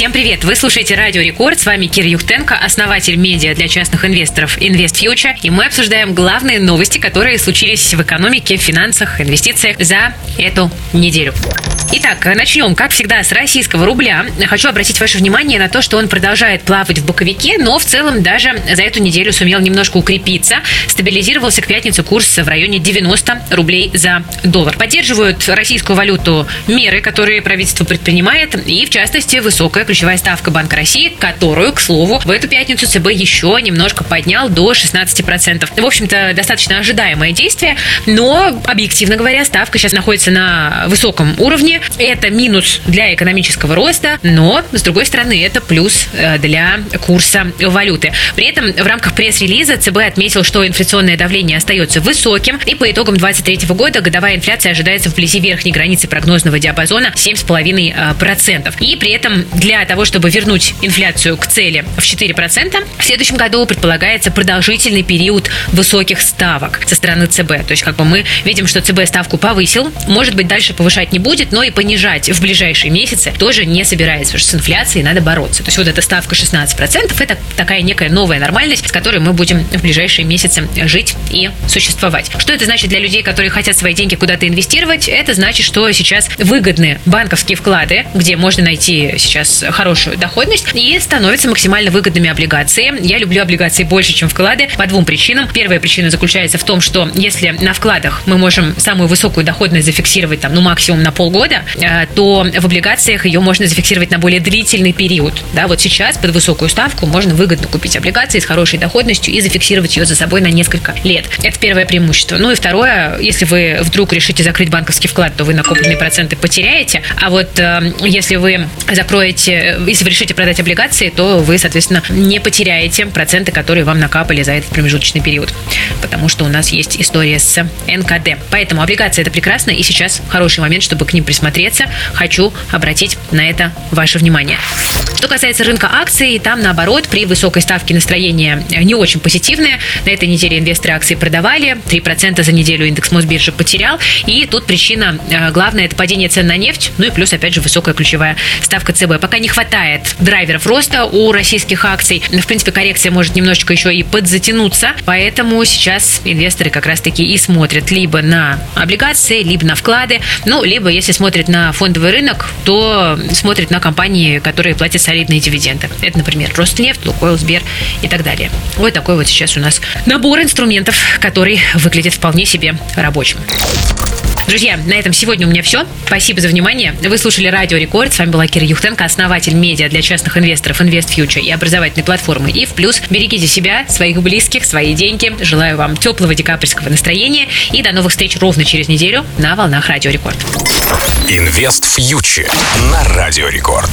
Всем привет! Вы слушаете Радио Рекорд. С вами Кир Юхтенко, основатель медиа для частных инвесторов Invest Future. И мы обсуждаем главные новости, которые случились в экономике, финансах, инвестициях за эту неделю. Итак, начнем, как всегда, с российского рубля. Хочу обратить ваше внимание на то, что он продолжает плавать в боковике, но в целом даже за эту неделю сумел немножко укрепиться. Стабилизировался к пятнице курс в районе 90 рублей за доллар. Поддерживают российскую валюту меры, которые правительство предпринимает, и в частности высокая ключевая ставка Банка России, которую, к слову, в эту пятницу ЦБ еще немножко поднял до 16%. В общем-то, достаточно ожидаемое действие, но, объективно говоря, ставка сейчас находится на высоком уровне, это минус для экономического роста, но, с другой стороны, это плюс э, для курса валюты. При этом в рамках пресс-релиза ЦБ отметил, что инфляционное давление остается высоким, и по итогам 2023 года годовая инфляция ожидается вблизи верхней границы прогнозного диапазона 7,5%. И при этом для того, чтобы вернуть инфляцию к цели в 4%, в следующем году предполагается продолжительный период высоких ставок со стороны ЦБ. То есть, как бы мы видим, что ЦБ ставку повысил, может быть, дальше повышать не будет, но и понижать в ближайшие месяцы тоже не собирается, потому что с инфляцией надо бороться. То есть вот эта ставка 16% это такая некая новая нормальность, с которой мы будем в ближайшие месяцы жить и существовать. Что это значит для людей, которые хотят свои деньги куда-то инвестировать? Это значит, что сейчас выгодны банковские вклады, где можно найти сейчас хорошую доходность, и становятся максимально выгодными облигации. Я люблю облигации больше, чем вклады по двум причинам. Первая причина заключается в том, что если на вкладах мы можем самую высокую доходность зафиксировать там, ну, максимум на полгода, Э, то в облигациях ее можно зафиксировать на более длительный период. Да, вот сейчас под высокую ставку можно выгодно купить облигации с хорошей доходностью и зафиксировать ее за собой на несколько лет. Это первое преимущество. Ну и второе, если вы вдруг решите закрыть банковский вклад, то вы накопленные проценты потеряете. А вот э, если вы закроете, если вы решите продать облигации, то вы, соответственно, не потеряете проценты, которые вам накапали за этот промежуточный период. Потому что у нас есть история с НКД. Поэтому облигации это прекрасно, и сейчас хороший момент, чтобы к ним присмотреться, хочу обратить на это ваше внимание. Что касается рынка акций, там наоборот, при высокой ставке настроение не очень позитивное. На этой неделе инвесторы акции продавали, 3% за неделю индекс Мосбиржи потерял. И тут причина э, главная – это падение цен на нефть, ну и плюс, опять же, высокая ключевая ставка ЦБ. Пока не хватает драйверов роста у российских акций. В принципе, коррекция может немножечко еще и подзатянуться, поэтому сейчас инвесторы как раз-таки и смотрят либо на облигации, либо на вклады, ну, либо, если смотрят на фондовый рынок, то смотрит на компании, которые платят солидные дивиденды. Это, например, Роснефть, Лукойл, Сбер и так далее. Вот такой вот сейчас у нас набор инструментов, который выглядит вполне себе рабочим. Друзья, на этом сегодня у меня все. Спасибо за внимание. Вы слушали Радио Рекорд. С вами была Кира Юхтенко, основатель медиа для частных инвесторов Invest Future и образовательной платформы IF плюс. Берегите себя, своих близких, свои деньги. Желаю вам теплого декабрьского настроения и до новых встреч ровно через неделю на волнах Радио Рекорд. Invest Future на Радио Рекорд.